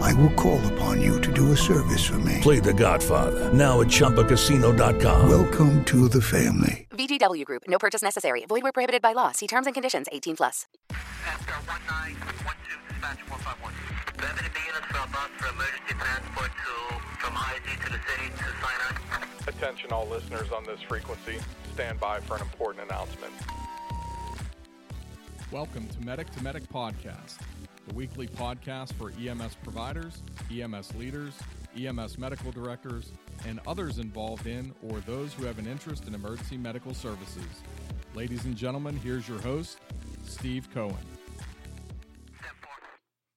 I will call upon you to do a service for me. Play The Godfather now at ChumbaCasino.com. Welcome to the family. VGW Group. No purchase necessary. Void where prohibited by law. See terms and conditions. 18 plus. Oscar 1912, dispatch 451. Do you have any units for emergency transport to, from IZ to the city to Sinai? Attention all listeners on this frequency. Stand by for an important announcement. Welcome to Medic to Medic Podcast, the weekly podcast for EMS providers, EMS leaders, EMS medical directors, and others involved in or those who have an interest in emergency medical services. Ladies and gentlemen, here's your host, Steve Cohen.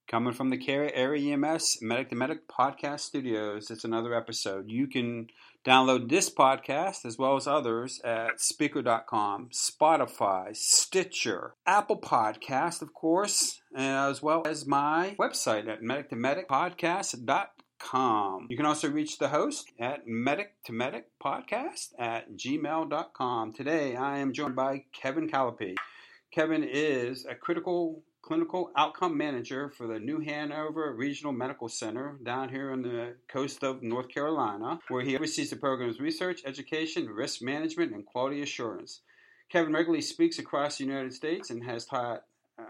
Coming from the Care Area EMS Medic to Medic Podcast Studios, it's another episode. You can download this podcast as well as others at Spreaker.com, Spotify, Stitcher, Apple Podcast, of course, as well as my website at medictomedicpodcast.com. You can also reach the host at medic to medic podcast at gmail.com. Today I am joined by Kevin Collopy. Kevin is a critical clinical outcome manager for the New Hanover Regional Medical Center down here on the coast of North Carolina, where he oversees the program's research, education, risk management, and quality assurance. Kevin regularly speaks across the United States and has taught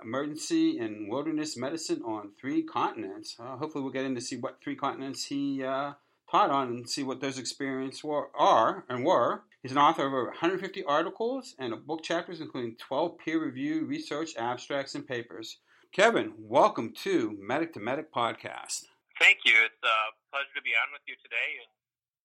emergency and wilderness medicine on three continents. Uh, hopefully, we'll get in to see what three continents he uh, taught on and see what those experiences were, are and were. He's an author of over 150 articles and book chapters, including 12 peer-reviewed research abstracts and papers. Kevin, welcome to Medic to Medic podcast. Thank you. It's a pleasure to be on with you today. And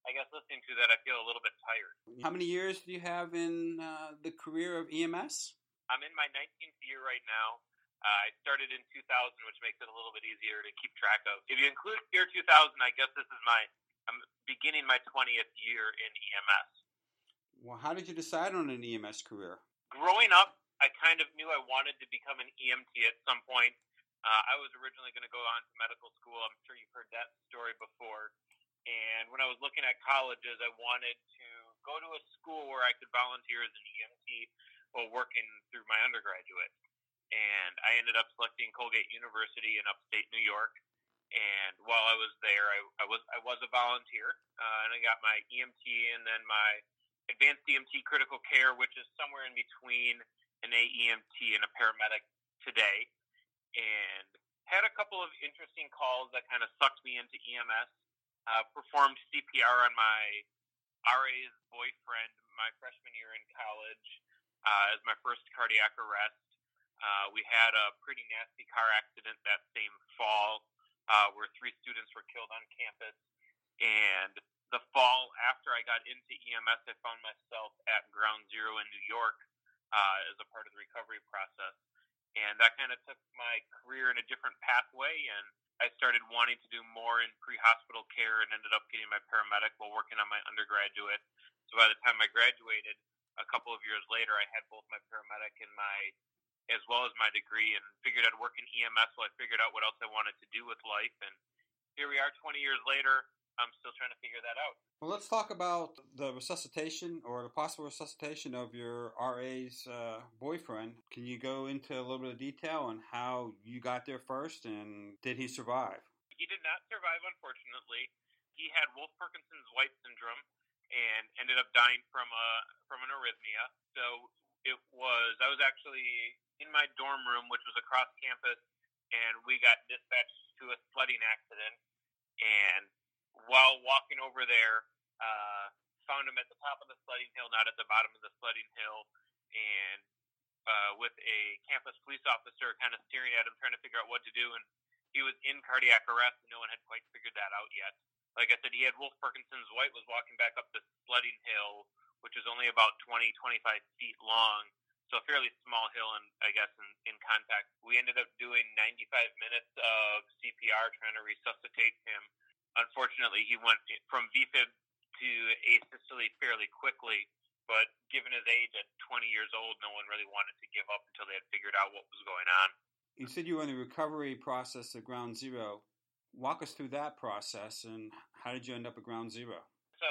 I guess listening to that, I feel a little bit tired. How many years do you have in uh, the career of EMS? I'm in my 19th year right now. Uh, I started in 2000, which makes it a little bit easier to keep track of. If you include year 2000, I guess this is my I'm beginning my 20th year in EMS. Well, how did you decide on an EMS career? Growing up, I kind of knew I wanted to become an EMT at some point. Uh, I was originally going to go on to medical school. I'm sure you've heard that story before. And when I was looking at colleges, I wanted to go to a school where I could volunteer as an EMT while working through my undergraduate. And I ended up selecting Colgate University in upstate New York. And while I was there, I, I was I was a volunteer, uh, and I got my EMT and then my advanced EMT critical care, which is somewhere in between an AEMT and a paramedic today, and had a couple of interesting calls that kind of sucked me into EMS. Uh, performed CPR on my RA's boyfriend my freshman year in college uh, as my first cardiac arrest. Uh, we had a pretty nasty car accident that same fall uh, where three students were killed on campus. And the fall after I got into EMS, I found myself at Ground Zero in New York uh, as a part of the recovery process. And that kind of took my career in a different pathway. And I started wanting to do more in pre hospital care and ended up getting my paramedic while working on my undergraduate. So by the time I graduated, a couple of years later, I had both my paramedic and my as well as my degree and figured I'd work in EMS while I figured out what else I wanted to do with life. And here we are 20 years later I'm still trying to figure that out. Well, let's talk about the resuscitation or the possible resuscitation of your RA's uh, boyfriend. Can you go into a little bit of detail on how you got there first and did he survive? He did not survive, unfortunately. He had Wolff Parkinson's White syndrome and ended up dying from a from an arrhythmia. So it was I was actually in my dorm room, which was across campus, and we got dispatched to a sledding accident. And while walking over there, uh, found him at the top of the sledding hill, not at the bottom of the sledding hill, and uh, with a campus police officer kind of staring at him, trying to figure out what to do. And he was in cardiac arrest, and no one had quite figured that out yet. Like I said, he had Wolff Parkinson's White, was walking back up the sledding hill, which is only about 20, 25 feet long. So a fairly small hill, and I guess in, in contact, we ended up doing 95 minutes of CPR trying to resuscitate him unfortunately, he went from VFib to asystole fairly quickly. But given his age at 20 years old, no one really wanted to give up until they had figured out what was going on. You said you were in the recovery process at Ground Zero. Walk us through that process, and how did you end up at Ground Zero? So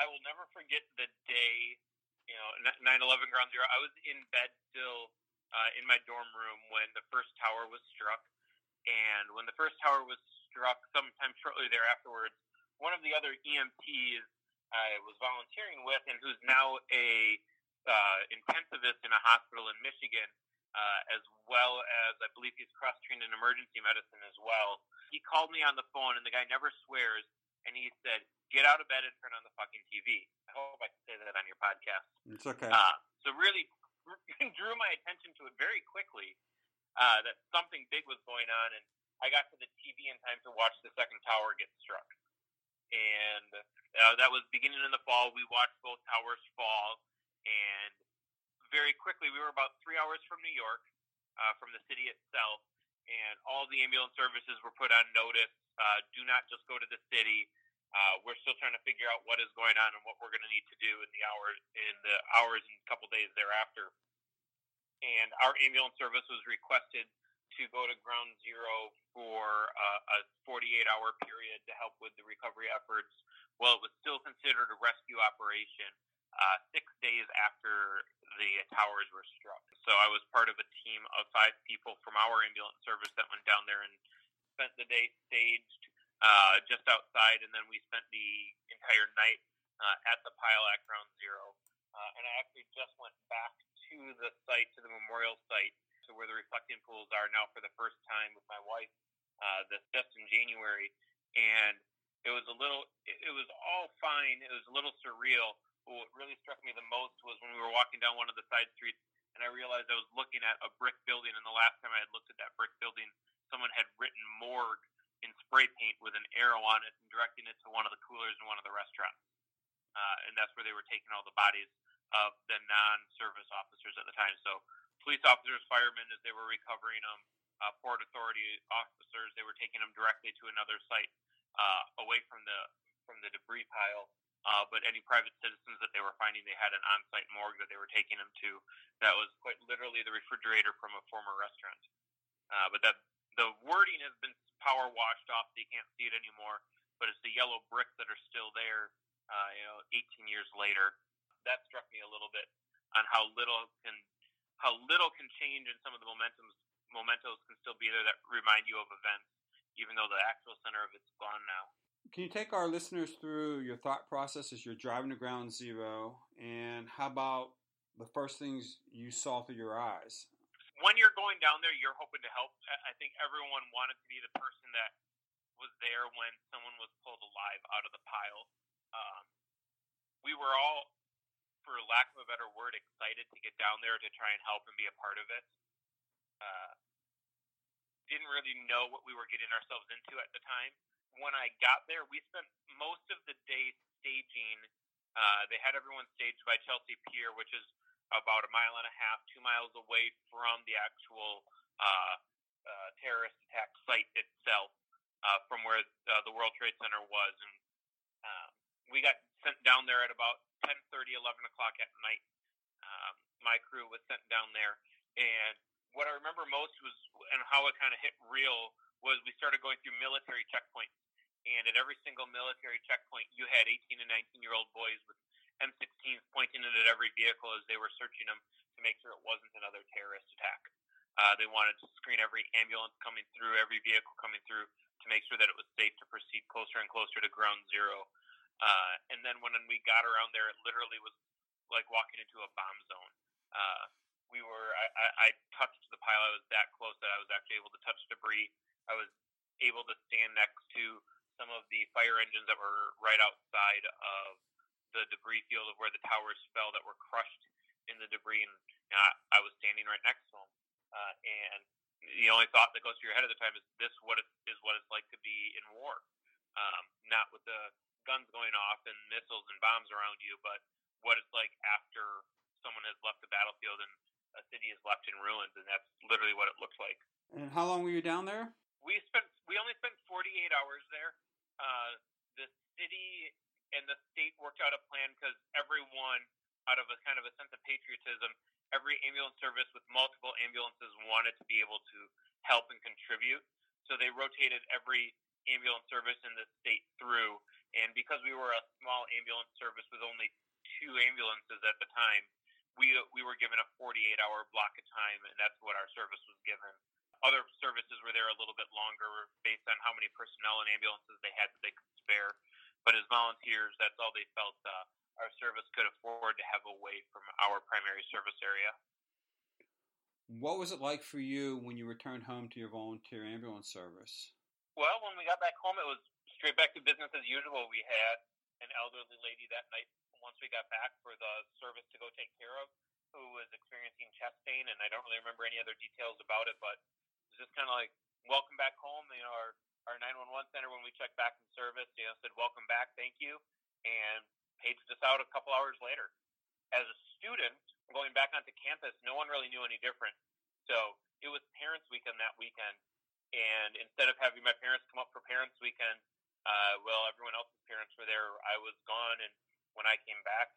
I will never forget the day, you know, 9/11 Ground Zero. I was in bed still uh, in my dorm room when the first tower was struck, and when the first tower was struck sometime shortly thereafterwards, one of the other EMTs I was volunteering with, and who's now a uh, intensivist in a hospital in Michigan, uh, as well as I believe he's cross trained in emergency medicine as well. He called me on the phone, and the guy never swears, and he said, "Get out of bed and turn on the fucking TV." I hope I can say that on your podcast. It's okay. Uh, so really drew my attention to it very quickly uh, that something big was going on, and I got to the TV in time to watch the second tower get struck. And uh, that was beginning in the fall. We watched both towers fall, and very quickly, we were about three hours from New York, uh, from the city itself, and all the ambulance services were put on notice. Uh, do not just go to the city. Uh, we're still trying to figure out what is going on and what we're going to need to do in the hours in the hours and couple days thereafter. And our ambulance service was requested to go to ground zero for uh, a 48 hour period to help with the recovery efforts. Well, it was still considered a rescue operation uh, six days after the towers were struck. So I was part of a team of five people from our ambulance service that went down there and spent the day staged uh, just outside, and then we spent the entire night uh, at the pile at ground zero. Uh, and I actually just went back to the site, to the memorial site, to where the reflecting pools are now for the first time with my wife uh, this just in January, and it was a little, it was all fine. It was a little surreal. But what really struck me the most was when we were walking down one of the side streets, and I realized I was looking at a brick building, and the last time I had looked at that brick building, someone had written morgue in spray paint with an arrow on it and directing it to one of the coolers in one of the restaurants. Uh, and that's where they were taking all the bodies of the non-service officers at the time. So police officers, firemen, as they were recovering them, uh, Port Authority officers, they were taking them directly to another site uh, away from the from the debris pile. Uh, but any private citizens that they were finding, they had an on-site morgue that they were taking them to. That was quite literally the refrigerator from a former restaurant. Uh, but that the wording has been power washed off, so you can't see it anymore. But it's the yellow bricks that are still there. Uh, you know, 18 years later, that struck me a little bit on how little can how little can change and some of the momentums mementos can still be there that remind you of events, even though the actual center of it's gone now. Can you take our listeners through your thought process as you're driving to ground zero? And how about the first things you saw through your eyes? When you're going down there, you're hoping to help. I think everyone wanted to be the person that was there when someone was pulled alive out of the pile. Um, we were all for lack of a better word, excited to get down there to try and help and be a part of it. Uh, didn't really know what we were getting ourselves into at the time. When I got there, we spent most of the day staging. Uh, they had everyone staged by Chelsea Pier, which is about a mile and a half, two miles away from the actual uh, uh, terrorist attack site itself, uh, from where uh, the World Trade Center was. And uh, we got sent down there at about 10, 30, 11 o'clock at night. Um, my crew was sent down there, and what I remember most was, and how it kind of hit real was we started going through military checkpoints, and at every single military checkpoint, you had 18 and 19 year old boys with M16s pointing it at every vehicle as they were searching them to make sure it wasn't another terrorist attack. Uh, they wanted to screen every ambulance coming through, every vehicle coming through, to make sure that it was safe to proceed closer and closer to ground zero. Uh, and then when we got around there, it literally was like walking into a bomb zone. Uh, we were, I, I, I touched the pile. I was that close that I was actually able to touch debris. I was able to stand next to some of the fire engines that were right outside of the debris field of where the towers fell that were crushed in the debris, and I, I was standing right next to them. Uh, and the only thought that goes through your head at the time is this: what it, is what it's like to be in war, um, not with the guns going off and missiles and bombs around you, but what it's like after someone has left the battlefield and a city is left in ruins, and that's literally what it looks like. And how long were you down there? We spent we only spent 48 hours there. Uh, the city and the state worked out a plan because everyone, out of a kind of a sense of patriotism, every ambulance service with multiple ambulances wanted to be able to help and contribute. So they rotated every ambulance service in the state through and because we were a small ambulance service with only two ambulances at the time, we we were given a 48 hour block of time, and that's what our service was given. Other services were there a little bit longer based on how many personnel and ambulances they had that they could spare. But as volunteers, that's all they felt uh, our service could afford to have away from our primary service area. What was it like for you when you returned home to your volunteer ambulance service? Well, when we got back home, it was straight back to business as usual. We had an elderly lady that night once we got back for the service to go take care of who was experiencing chest pain, and I don't really remember any other details about it, but it was just kind of like, welcome back home. You know, our, our 911 center, when we checked back in service, you know, said, welcome back, thank you, and paged us out a couple hours later. As a student, going back onto campus, no one really knew any different. So it was Parents Weekend that weekend, and instead of having my parents come up for Parents Weekend, uh, well, everyone else's parents were there. I was gone, and when I came back,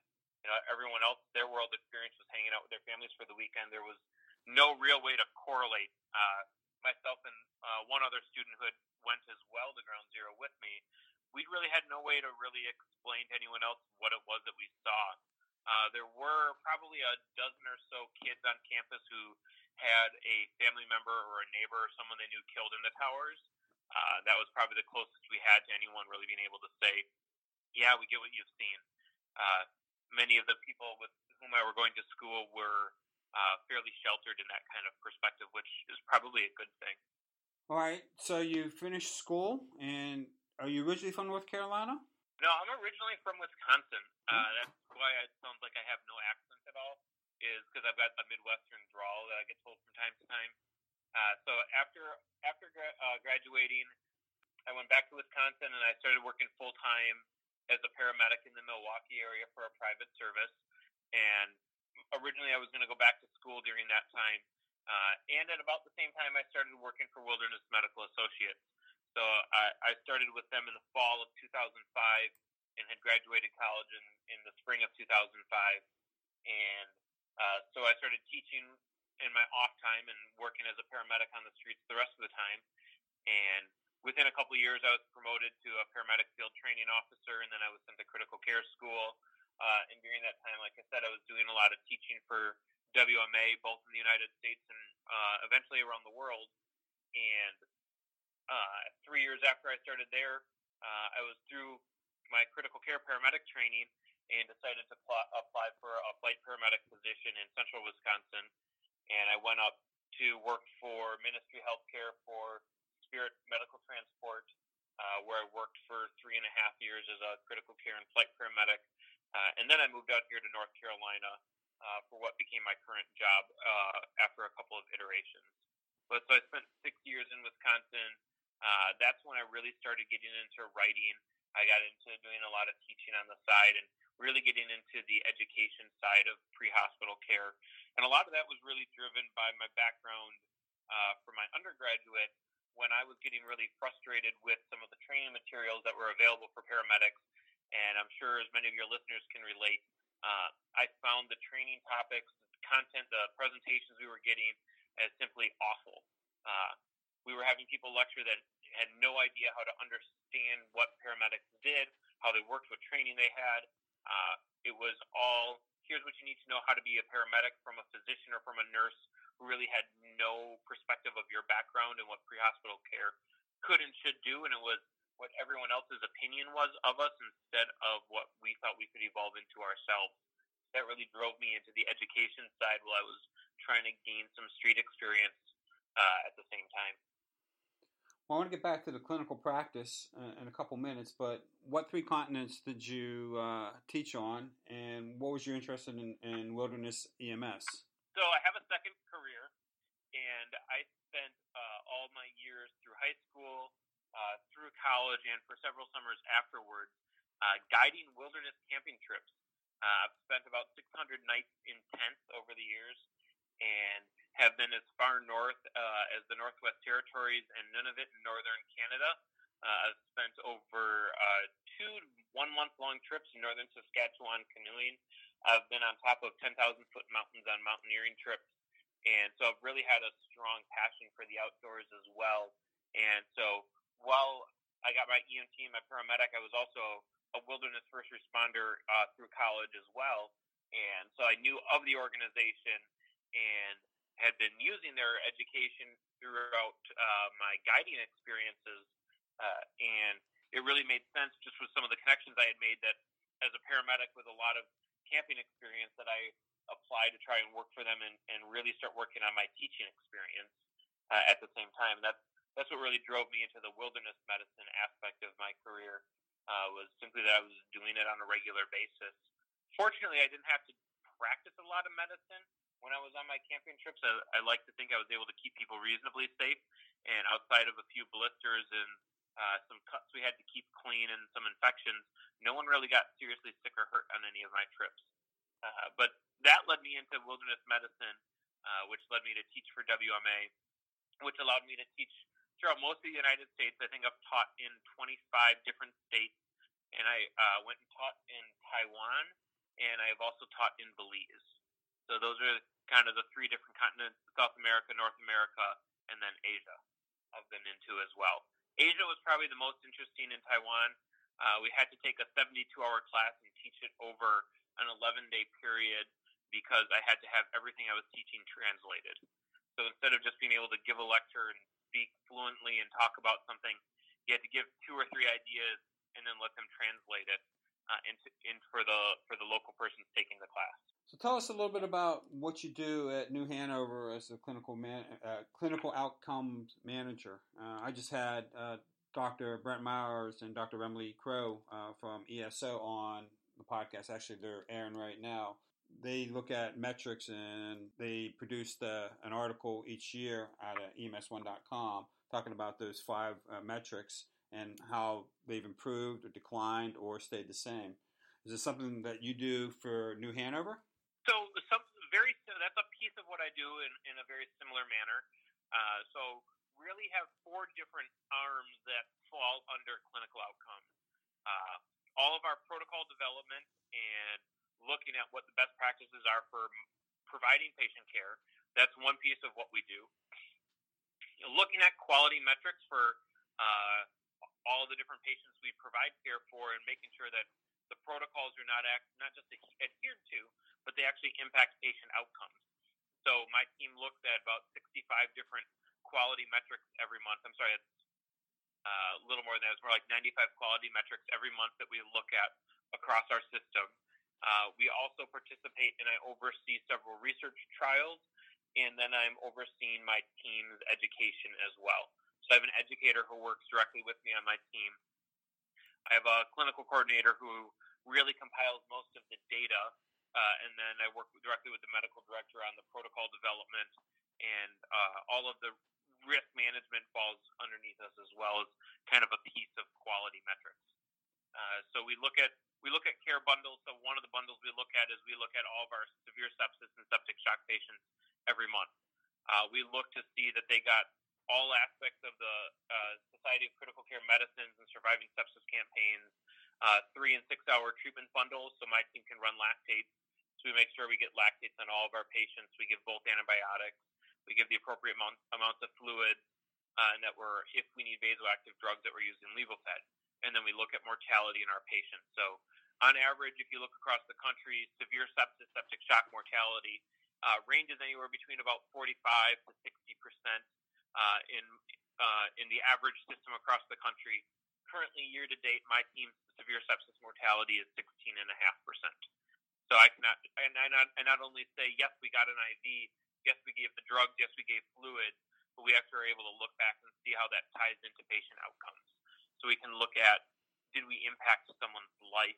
you know, everyone else, their world experience was hanging out with their families for the weekend. There was no real way to correlate. Uh, myself and uh, one other student who had went as well to Ground Zero with me, we really had no way to really explain to anyone else what it was that we saw. Uh, there were probably a dozen or so kids on campus who had a family member or a neighbor or someone they knew killed in the towers uh, that was probably the closest we had to anyone really being able to say, "Yeah, we get what you've seen." Uh, many of the people with whom I were going to school were uh, fairly sheltered in that kind of perspective, which is probably a good thing. All right, so you finished school, and are you originally from North Carolina? No, I'm originally from Wisconsin. Uh, hmm. that's why it sounds like I have no accent at all. Is because I've got a Midwestern drawl that I get told from time to time. Uh, so after after gra- uh, graduating, I went back to Wisconsin and I started working full time as a paramedic in the Milwaukee area for a private service. And originally, I was going to go back to school during that time. Uh, and at about the same time, I started working for Wilderness Medical Associates. So I, I started with them in the fall of 2005 and had graduated college in, in the spring of 2005. And uh, so I started teaching in my off time and working as a paramedic on the streets the rest of the time. And within a couple of years, I was promoted to a paramedic field training officer, and then I was sent to critical care school. Uh, and during that time, like I said, I was doing a lot of teaching for WMA, both in the United States and uh, eventually around the world. And uh, three years after I started there, uh, I was through my critical care paramedic training and decided to pl- apply for a flight paramedic position in central Wisconsin and I went up to work for Ministry Healthcare for Spirit Medical Transport, uh, where I worked for three and a half years as a critical care and flight paramedic. Uh, and then I moved out here to North Carolina uh, for what became my current job uh, after a couple of iterations. But so I spent six years in Wisconsin. Uh, that's when I really started getting into writing. I got into doing a lot of teaching on the side and really getting into the education side of pre-hospital care. And a lot of that was really driven by my background uh, for my undergraduate when I was getting really frustrated with some of the training materials that were available for paramedics. And I'm sure as many of your listeners can relate, uh, I found the training topics, the content, the presentations we were getting as simply awful. Uh, we were having people lecture that had no idea how to understand what paramedics did, how they worked, what training they had. Uh, it was all here's what you need to know how to be a paramedic from a physician or from a nurse who really had no perspective of your background and what pre-hospital care could and should do, and it was what everyone else's opinion was of us instead of what we thought we could evolve into ourselves. That really drove me into the education side while I was trying to gain some street experience uh, at the same time. Well, I want to get back to the clinical practice uh, in a couple minutes, but what three continents did you uh, teach on, and what was your interest in, in wilderness EMS? So I have a second career, and I spent uh, all my years through high school, uh, through college, and for several summers afterwards, uh, guiding wilderness camping trips. Uh, I've spent about 600 nights in tents over the years, and have been as far north uh, as the Northwest Territories and Nunavut in northern Canada. Uh, I've spent over uh, two one month long trips in northern Saskatchewan canoeing. I've been on top of 10,000 foot mountains on mountaineering trips. And so I've really had a strong passion for the outdoors as well. And so while I got my EMT and my paramedic, I was also a wilderness first responder uh, through college as well. And so I knew of the organization and had been using their education throughout uh, my guiding experiences, uh, and it really made sense just with some of the connections I had made that as a paramedic with a lot of camping experience that I apply to try and work for them and, and really start working on my teaching experience uh, at the same time. And that's that's what really drove me into the wilderness medicine aspect of my career uh, was simply that I was doing it on a regular basis. Fortunately, I didn't have to practice a lot of medicine when I was on my camping trips, I, I like to think I was able to keep people reasonably safe. And outside of a few blisters and uh, some cuts we had to keep clean and some infections, no one really got seriously sick or hurt on any of my trips. Uh, but that led me into wilderness medicine, uh, which led me to teach for WMA, which allowed me to teach throughout most of the United States. I think I've taught in 25 different states, and I uh, went and taught in Taiwan, and I've also taught in Belize. So those are kind of the three different continents: South America, North America, and then Asia. I've been into as well. Asia was probably the most interesting in Taiwan. Uh, we had to take a 72-hour class and teach it over an 11-day period because I had to have everything I was teaching translated. So instead of just being able to give a lecture and speak fluently and talk about something, you had to give two or three ideas and then let them translate it uh, into, in for the for the local persons taking the class. So tell us a little bit about what you do at New Hanover as a clinical man, uh, clinical outcomes manager. Uh, I just had uh, Dr. Brent Myers and Dr. Remle Crowe uh, from ESO on the podcast. Actually, they're airing right now. They look at metrics and they produce an article each year at ems1.com talking about those five uh, metrics and how they've improved or declined or stayed the same. Is this something that you do for New Hanover? So some very that's a piece of what I do in, in a very similar manner. Uh, so really have four different arms that fall under clinical outcomes. Uh, all of our protocol development and looking at what the best practices are for providing patient care. That's one piece of what we do. Looking at quality metrics for uh, all the different patients we provide care for and making sure that the protocols are not act, not just adhered to, but they actually impact patient outcomes. So my team looks at about 65 different quality metrics every month. I'm sorry, it's uh, a little more than that. It's more like 95 quality metrics every month that we look at across our system. Uh, we also participate and I oversee several research trials, and then I'm overseeing my team's education as well. So I have an educator who works directly with me on my team. I have a clinical coordinator who really compiles most of the data, uh, and then I work directly with the medical director on the protocol development, and uh, all of the risk management falls underneath us as well as kind of a piece of quality metrics. Uh, so we look at we look at care bundles. So one of the bundles we look at is we look at all of our severe sepsis and septic shock patients every month. Uh, we look to see that they got all aspects of the uh, Society of Critical Care Medicines and Surviving Sepsis campaigns, uh, three and six hour treatment bundles, so my team can run lactates. So we make sure we get lactates on all of our patients. We give both antibiotics. We give the appropriate amount, amounts of fluid, uh, and that we're if we need vasoactive drugs that we're using levophed, and then we look at mortality in our patients. So on average, if you look across the country, severe sepsis, septic shock mortality uh, ranges anywhere between about 45 to 60 percent uh, in uh, in the average system across the country. Currently, year to date, my team's severe sepsis mortality is 16.5 percent. So I cannot, and I not, I not only say yes, we got an IV, yes, we gave the drugs, yes, we gave fluids, but we actually are able to look back and see how that ties into patient outcomes. So we can look at did we impact someone's life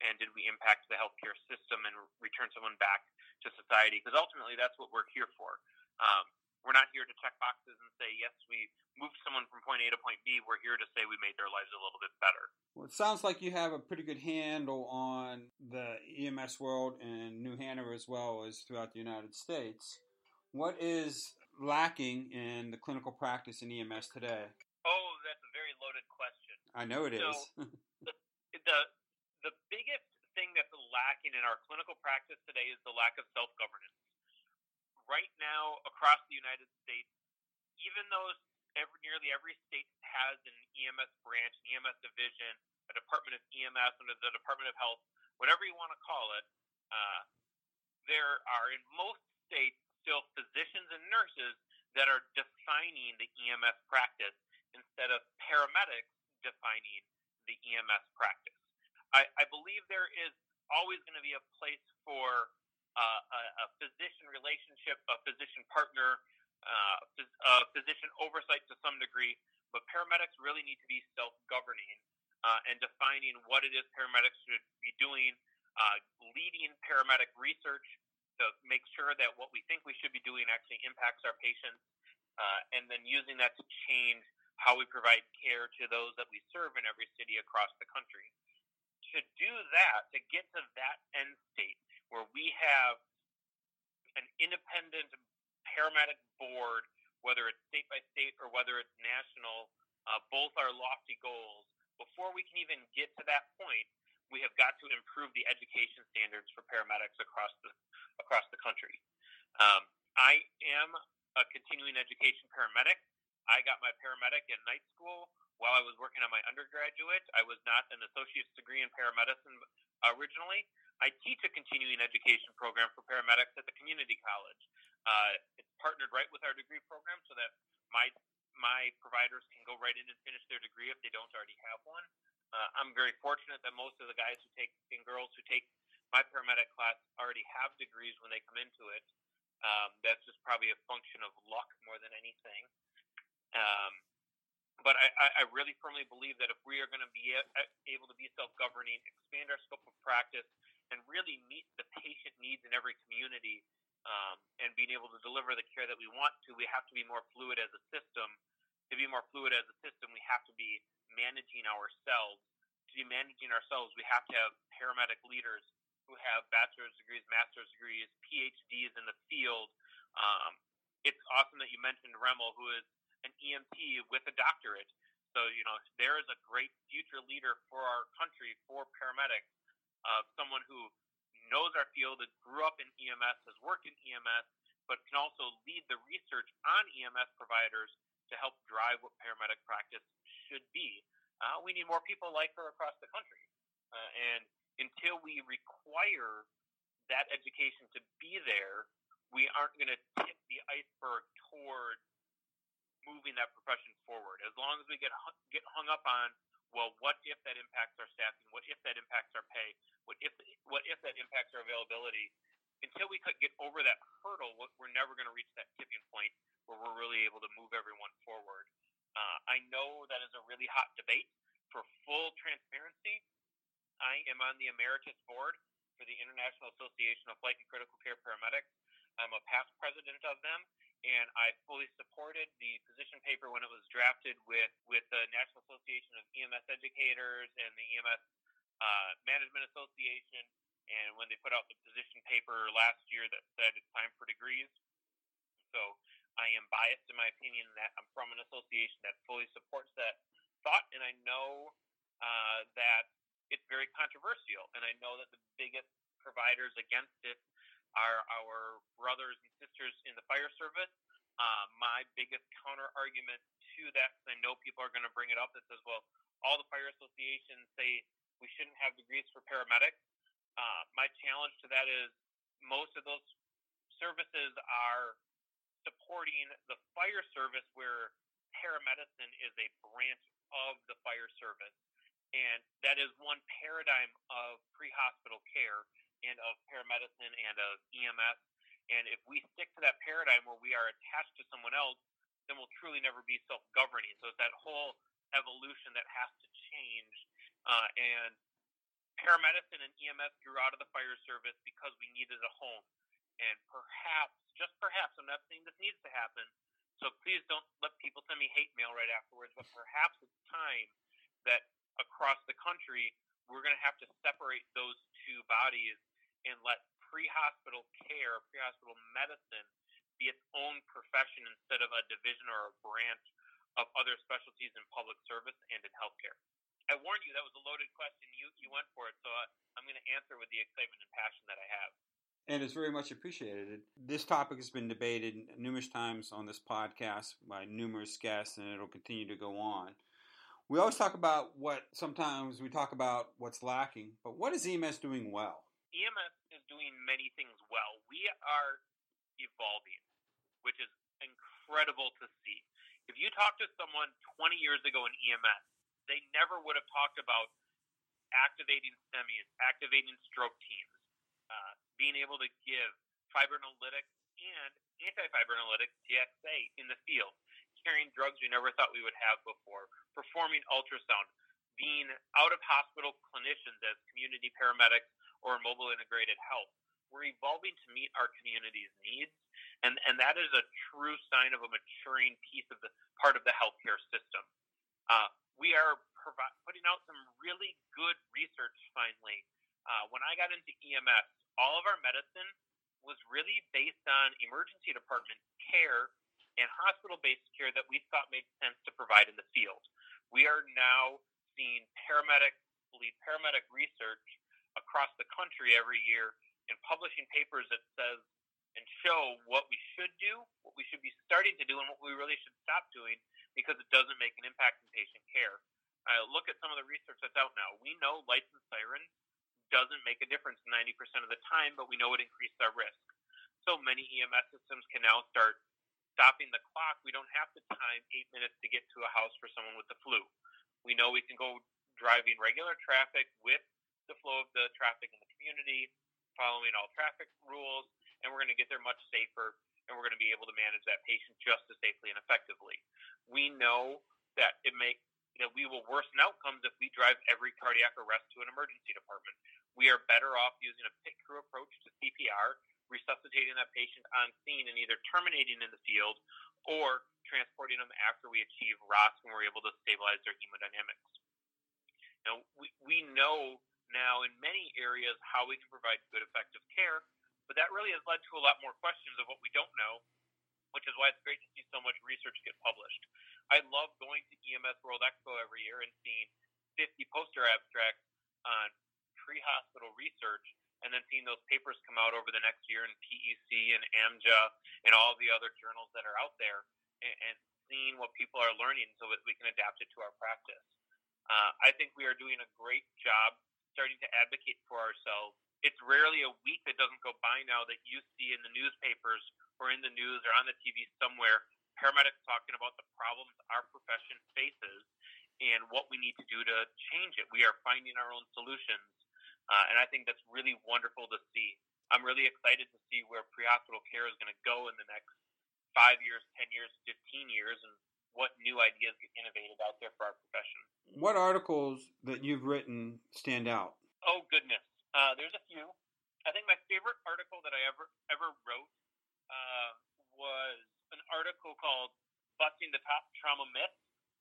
and did we impact the healthcare system and return someone back to society? Because ultimately, that's what we're here for. Um, we're not here to check boxes and say yes, we moved someone from point A to point B. We're here to say we made their lives a little bit better. Well, it sounds like you have a pretty good handle on the EMS world in New Hanover as well as throughout the United States. What is lacking in the clinical practice in EMS today? Oh, that's a very loaded question. I know it so, is. the, the the biggest thing that's lacking in our clinical practice today is the lack of self governance right now across the United States, even though every, nearly every state has an EMS branch, an EMS division, a Department of EMS under the Department of Health, whatever you want to call it, uh, there are in most states still physicians and nurses that are defining the EMS practice instead of paramedics defining the EMS practice. I, I believe there is always going to be a place for uh, a, physician relationship, a physician partner, uh, phys- physician oversight to some degree, but paramedics really need to be self-governing uh, and defining what it is paramedics should be doing, uh, leading paramedic research to make sure that what we think we should be doing actually impacts our patients, uh, and then using that to change how we provide care to those that we serve in every city across the country. To do that, to get to that end state, where we have an independent paramedic board, whether it's state by state or whether it's national, uh, both are lofty goals. Before we can even get to that point, we have got to improve the education standards for paramedics across the across the country. Um, I am a continuing education paramedic. I got my paramedic in night school while I was working on my undergraduate. I was not an associate's degree in paramedicine originally. I teach a continuing education program for paramedics at the community college. Uh, it's partnered right with our degree program so that my my providers can go right in and finish their degree if they don't already have one. Uh, I'm very fortunate that most of the guys who take and girls who take my paramedic class already have degrees when they come into it. Um, that's just probably a function of luck more than anything. Um, but I, I really firmly believe that if we are going to be able to be self-governing, expand our scope of practice, and really meet the patient needs in every community um, and being able to deliver the care that we want to, we have to be more fluid as a system. To be more fluid as a system, we have to be managing ourselves. To be managing ourselves, we have to have paramedic leaders who have bachelor's degrees, master's degrees, PhDs in the field. Um, it's awesome that you mentioned Remle, who is an EMT with a doctorate. So, you know, there is a great future leader for our country, for paramedics, of someone who knows our field, and grew up in EMS, has worked in EMS, but can also lead the research on EMS providers to help drive what paramedic practice should be. Uh, we need more people like her across the country. Uh, and until we require that education to be there, we aren't going to tip the iceberg toward moving that profession forward. As long as we get get hung up on well, what if that impacts our staffing? What if that impacts our pay? What if what if that impacts our availability? Until we could get over that hurdle, we're never going to reach that tipping point where we're really able to move everyone forward. Uh, I know that is a really hot debate. For full transparency, I am on the Emeritus Board for the International Association of Flight and Critical Care Paramedics. I'm a past president of them, and I fully supported the position paper when it was drafted with with the National Association of EMS Educators and the EMS uh, Management Association, and when they put out the position paper last year that said it's time for degrees. So I am biased in my opinion that I'm from an association that fully supports that thought, and I know uh, that it's very controversial, and I know that the biggest providers against it are our brothers and sisters in the fire service. Uh, my biggest counter argument to that because I know people are going to bring it up that says, well, all the fire associations say we shouldn't have degrees for paramedics. Uh, my challenge to that is most of those services are supporting the fire service where paramedicine is a branch of the fire service. And that is one paradigm of pre hospital care and of paramedicine and of EMS. And if we stick to that paradigm where we are attached to someone else, then we'll truly never be self governing. So it's that whole evolution that has to change. Uh, and paramedicine and EMS grew out of the fire service because we needed a home. And perhaps, just perhaps, I'm not saying this needs to happen, so please don't let people send me hate mail right afterwards, but perhaps it's time that across the country, we're going to have to separate those two bodies and let pre hospital care, pre hospital medicine, be its own profession instead of a division or a branch of other specialties in public service and in healthcare. I warned you that was a loaded question. You you went for it, so uh, I'm going to answer with the excitement and passion that I have and it's very much appreciated. This topic has been debated numerous times on this podcast by numerous guests, and it'll continue to go on. We always talk about what sometimes we talk about what's lacking, but what is EMS doing well? EMS is doing many things well. We are evolving, which is incredible to see. If you talk to someone 20 years ago in EMS, they never would have talked about activating STEMIs, activating stroke teams, uh, being able to give fibrinolytic and antifibrinolytic TXA in the field, carrying drugs we never thought we would have before, performing ultrasound, being out of hospital clinicians as community paramedics or mobile integrated health. We're evolving to meet our community's needs, and, and that is a true sign of a maturing piece of the part of the healthcare system. Uh, we are provi- putting out some really good research finally. Uh, when I got into EMS, all of our medicine was really based on emergency department care and hospital based care that we thought made sense to provide in the field. We are now seeing paramedic, lead paramedic research across the country every year and publishing papers that says and show what we should do, what we should be starting to do, and what we really should stop doing because it doesn't make an impact in patient care. Uh, look at some of the research that's out now. We know lights and sirens doesn't make a difference 90% of the time, but we know it increases our risk. So many EMS systems can now start stopping the clock. We don't have to time eight minutes to get to a house for someone with the flu. We know we can go driving regular traffic with the flow of the traffic in the community, following all traffic rules, and we're going to get there much safer and we're going to be able to manage that patient just as safely and effectively. We know that it makes that we will worsen outcomes if we drive every cardiac arrest to an emergency department. We are better off using a pit crew approach to CPR, resuscitating that patient on scene and either terminating in the field or transporting them after we achieve ROSC and we're able to stabilize their hemodynamics. Now, we, we know now in many areas how we can provide good, effective care, but that really has led to a lot more questions of what we don't know which is why it's great to see so much research get published. I love going to EMS World Expo every year and seeing 50 poster abstracts on pre-hospital research and then seeing those papers come out over the next year in PEC and AMJA and all the other journals that are out there and, and seeing what people are learning so that we can adapt it to our practice. Uh, I think we are doing a great job starting to advocate for ourselves. It's rarely a week that doesn't go by now that you see in the newspapers or in the news or on the TV somewhere paramedics talking about the problems our profession faces and what we need to do to change it. We are finding our own solutions, uh, and I think that's really wonderful to see. I'm really excited to see where pre-hospital care is going to go in the next five years, ten years, fifteen years, and what new ideas get innovated out there for our profession. What articles that you've written stand out? Oh goodness, uh, there's a few. I think my favorite article that I ever ever wrote uh, was an article called "Busting the Top Trauma Myth."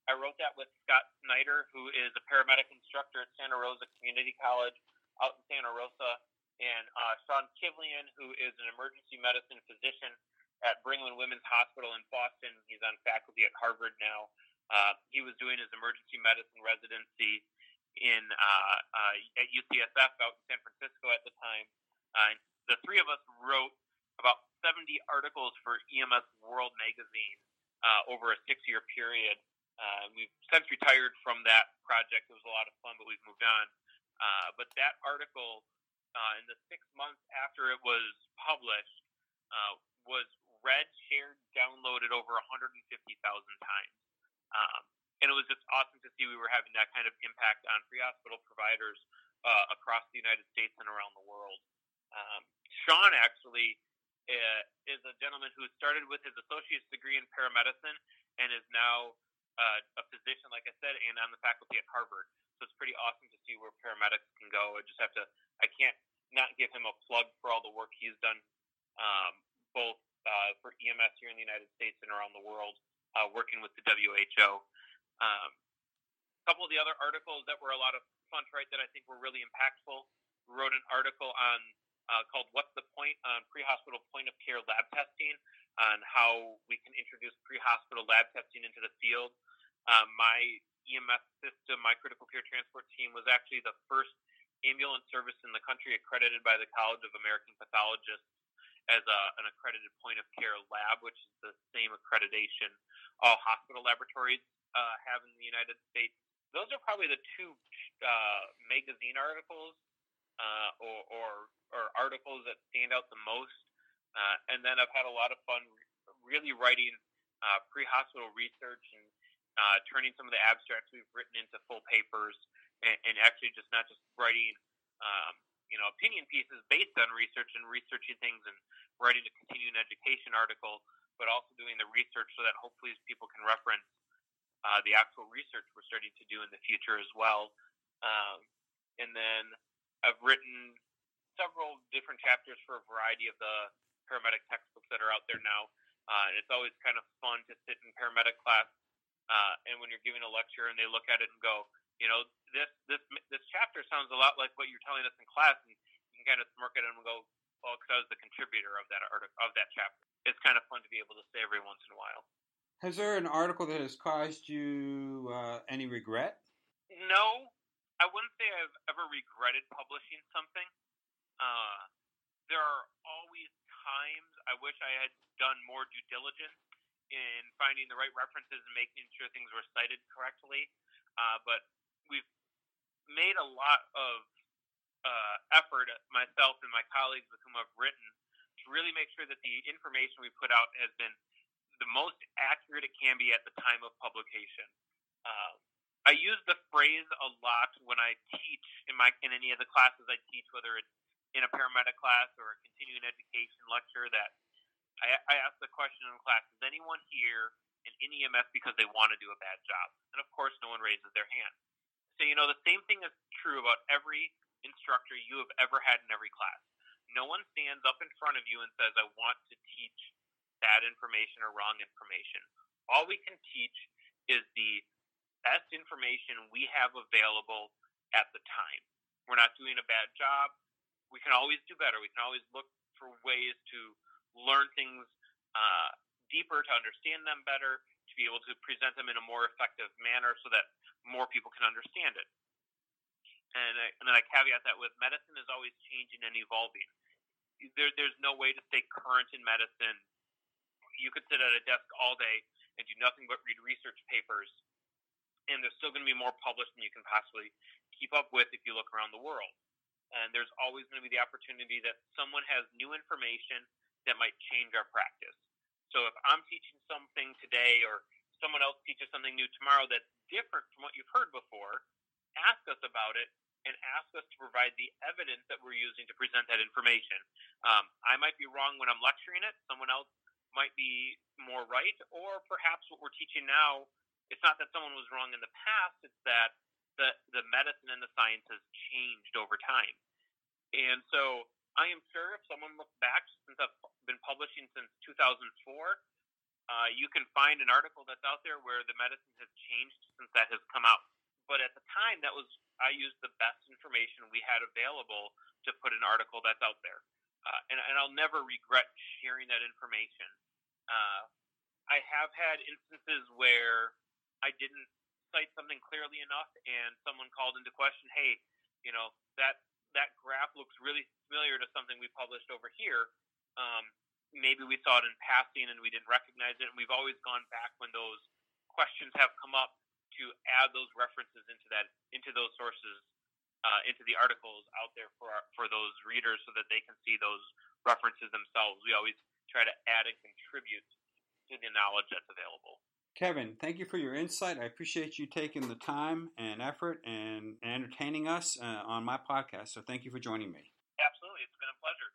I wrote that with Scott Snyder, who is a paramedic instructor at Santa Rosa Community College out in Santa Rosa, and uh, Sean Kivlehan, who is an emergency medicine physician at Brigham and Women's Hospital in Boston. He's on faculty at Harvard now. Uh, he was doing his emergency medicine residency in uh, uh, at UCSF out in San Francisco at the time. Uh, the three of us wrote about 70 articles for EMS World magazine uh, over a six-year period. Uh, we've since retired from that project. It was a lot of fun, but we've moved on. Uh, but that article, uh, in the six months after it was published, uh, was read, shared, downloaded over 150,000 times. Um, and it was just awesome to see we were having that kind of impact on pre-hospital providers uh, across the United States and around the world. Um, Sean actually uh, is a gentleman who started with his associate's degree in paramedicine and is now uh, a physician, like I said, and on the faculty at Harvard. So it's pretty awesome to see where paramedics can go. I just have to, I can't not give him a plug for all the work he's done, um, both uh, for EMS here in the United States and around the world, uh, working with the WHO. Um, a couple of the other articles that were a lot of fun to write that I think were really impactful. Wrote an article on uh, called "What's the Point on Pre-Hospital Point of Care Lab Testing" on how we can introduce pre-hospital lab testing into the field. Um, my EMS system, my critical care transport team, was actually the first ambulance service in the country accredited by the College of American Pathologists as a, an accredited point of care lab, which is the same accreditation all hospital laboratories uh, have in the United States. Those are probably the two uh, magazine articles uh, or, or, or articles that stand out the most. Uh, and then I've had a lot of fun really writing uh, pre-hospital research and uh, turning some of the abstracts we've written into full papers and, and actually just not just writing um, you know opinion pieces based on research and researching things and writing a continuing education article, but also doing the research so that hopefully people can reference uh, the actual research we're starting to do in the future as well. Um, and then I've written several different chapters for a variety of the paramedic textbooks that are out there now. Uh, and it's always kind of fun to sit in paramedic class, uh, and when you're giving a lecture, and they look at it and go, you know, this this this chapter sounds a lot like what you're telling us in class, and you can kind of smirk at them and go, well, because I was the contributor of that article of that chapter. It's kind of fun to be able to say every once in a while. Has there an article that has caused you uh, any regret? No, I wouldn't say I've ever regretted publishing something. Uh, there are always times I wish I had done more due diligence in finding the right references and making sure things were cited correctly. Uh, but we've made a lot of uh, effort, myself and my colleagues with whom I've written, to really make sure that the information we put out has been the most accurate it can be at the time of publication. Uh, I use the phrase a lot when I teach in my in any of the classes I teach, whether it's in a paramedic class or a continuing education lecture. That I, I ask the question in the class: Is anyone here in any EMS because they want to do a bad job? And of course, no one raises their hand. So you know the same thing is true about every instructor you have ever had in every class. No one stands up in front of you and says, "I want to teach bad information or wrong information. All we can teach is the best information we have available at the time. We're not doing a bad job. We can always do better. We can always look for ways to learn things uh, deeper, to understand them better, to be able to present them in a more effective manner so that more people can understand it. And, I, and then I caveat that with medicine is always changing and evolving. There, there's no way to stay current in medicine you could sit at a desk all day and do nothing but read research papers, and there's still going to be more published than you can possibly keep up with if you look around the world. And there's always going to be the opportunity that someone has new information that might change our practice. So if I'm teaching something today or someone else teaches something new tomorrow that's different from what you've heard before, ask us about it and ask us to provide the evidence that we're using to present that information. Um, I might be wrong when I'm lecturing it. Someone else might be more right, or perhaps what we're teaching now, it's not that someone was wrong in the past, it's that the, the medicine and the science has changed over time. And so I am sure if someone looks back, since I've been publishing since 2004, uh, you can find an article that's out there where the medicine has changed since that has come out. But at the time, that was I used the best information we had available to put an article that's out there uh, and, and I'll never regret sharing that information. Uh, I have had instances where I didn't cite something clearly enough, and someone called into question, "Hey, you know that that graph looks really familiar to something we published over here. Um, maybe we saw it in passing and we didn't recognize it. And we've always gone back when those questions have come up to add those references into that into those sources uh, into the articles out there for our, for those readers so that they can see those references themselves. We always try to add and contribute to the knowledge that's available. Kevin, thank you for your insight. I appreciate you taking the time and effort and entertaining us uh, on my podcast. So thank you for joining me. Absolutely. It's been a pleasure.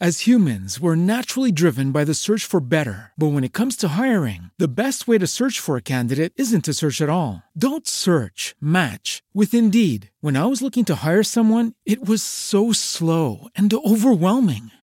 As humans, we're naturally driven by the search for better. But when it comes to hiring, the best way to search for a candidate isn't to search at all. Don't search, match with Indeed. When I was looking to hire someone, it was so slow and overwhelming.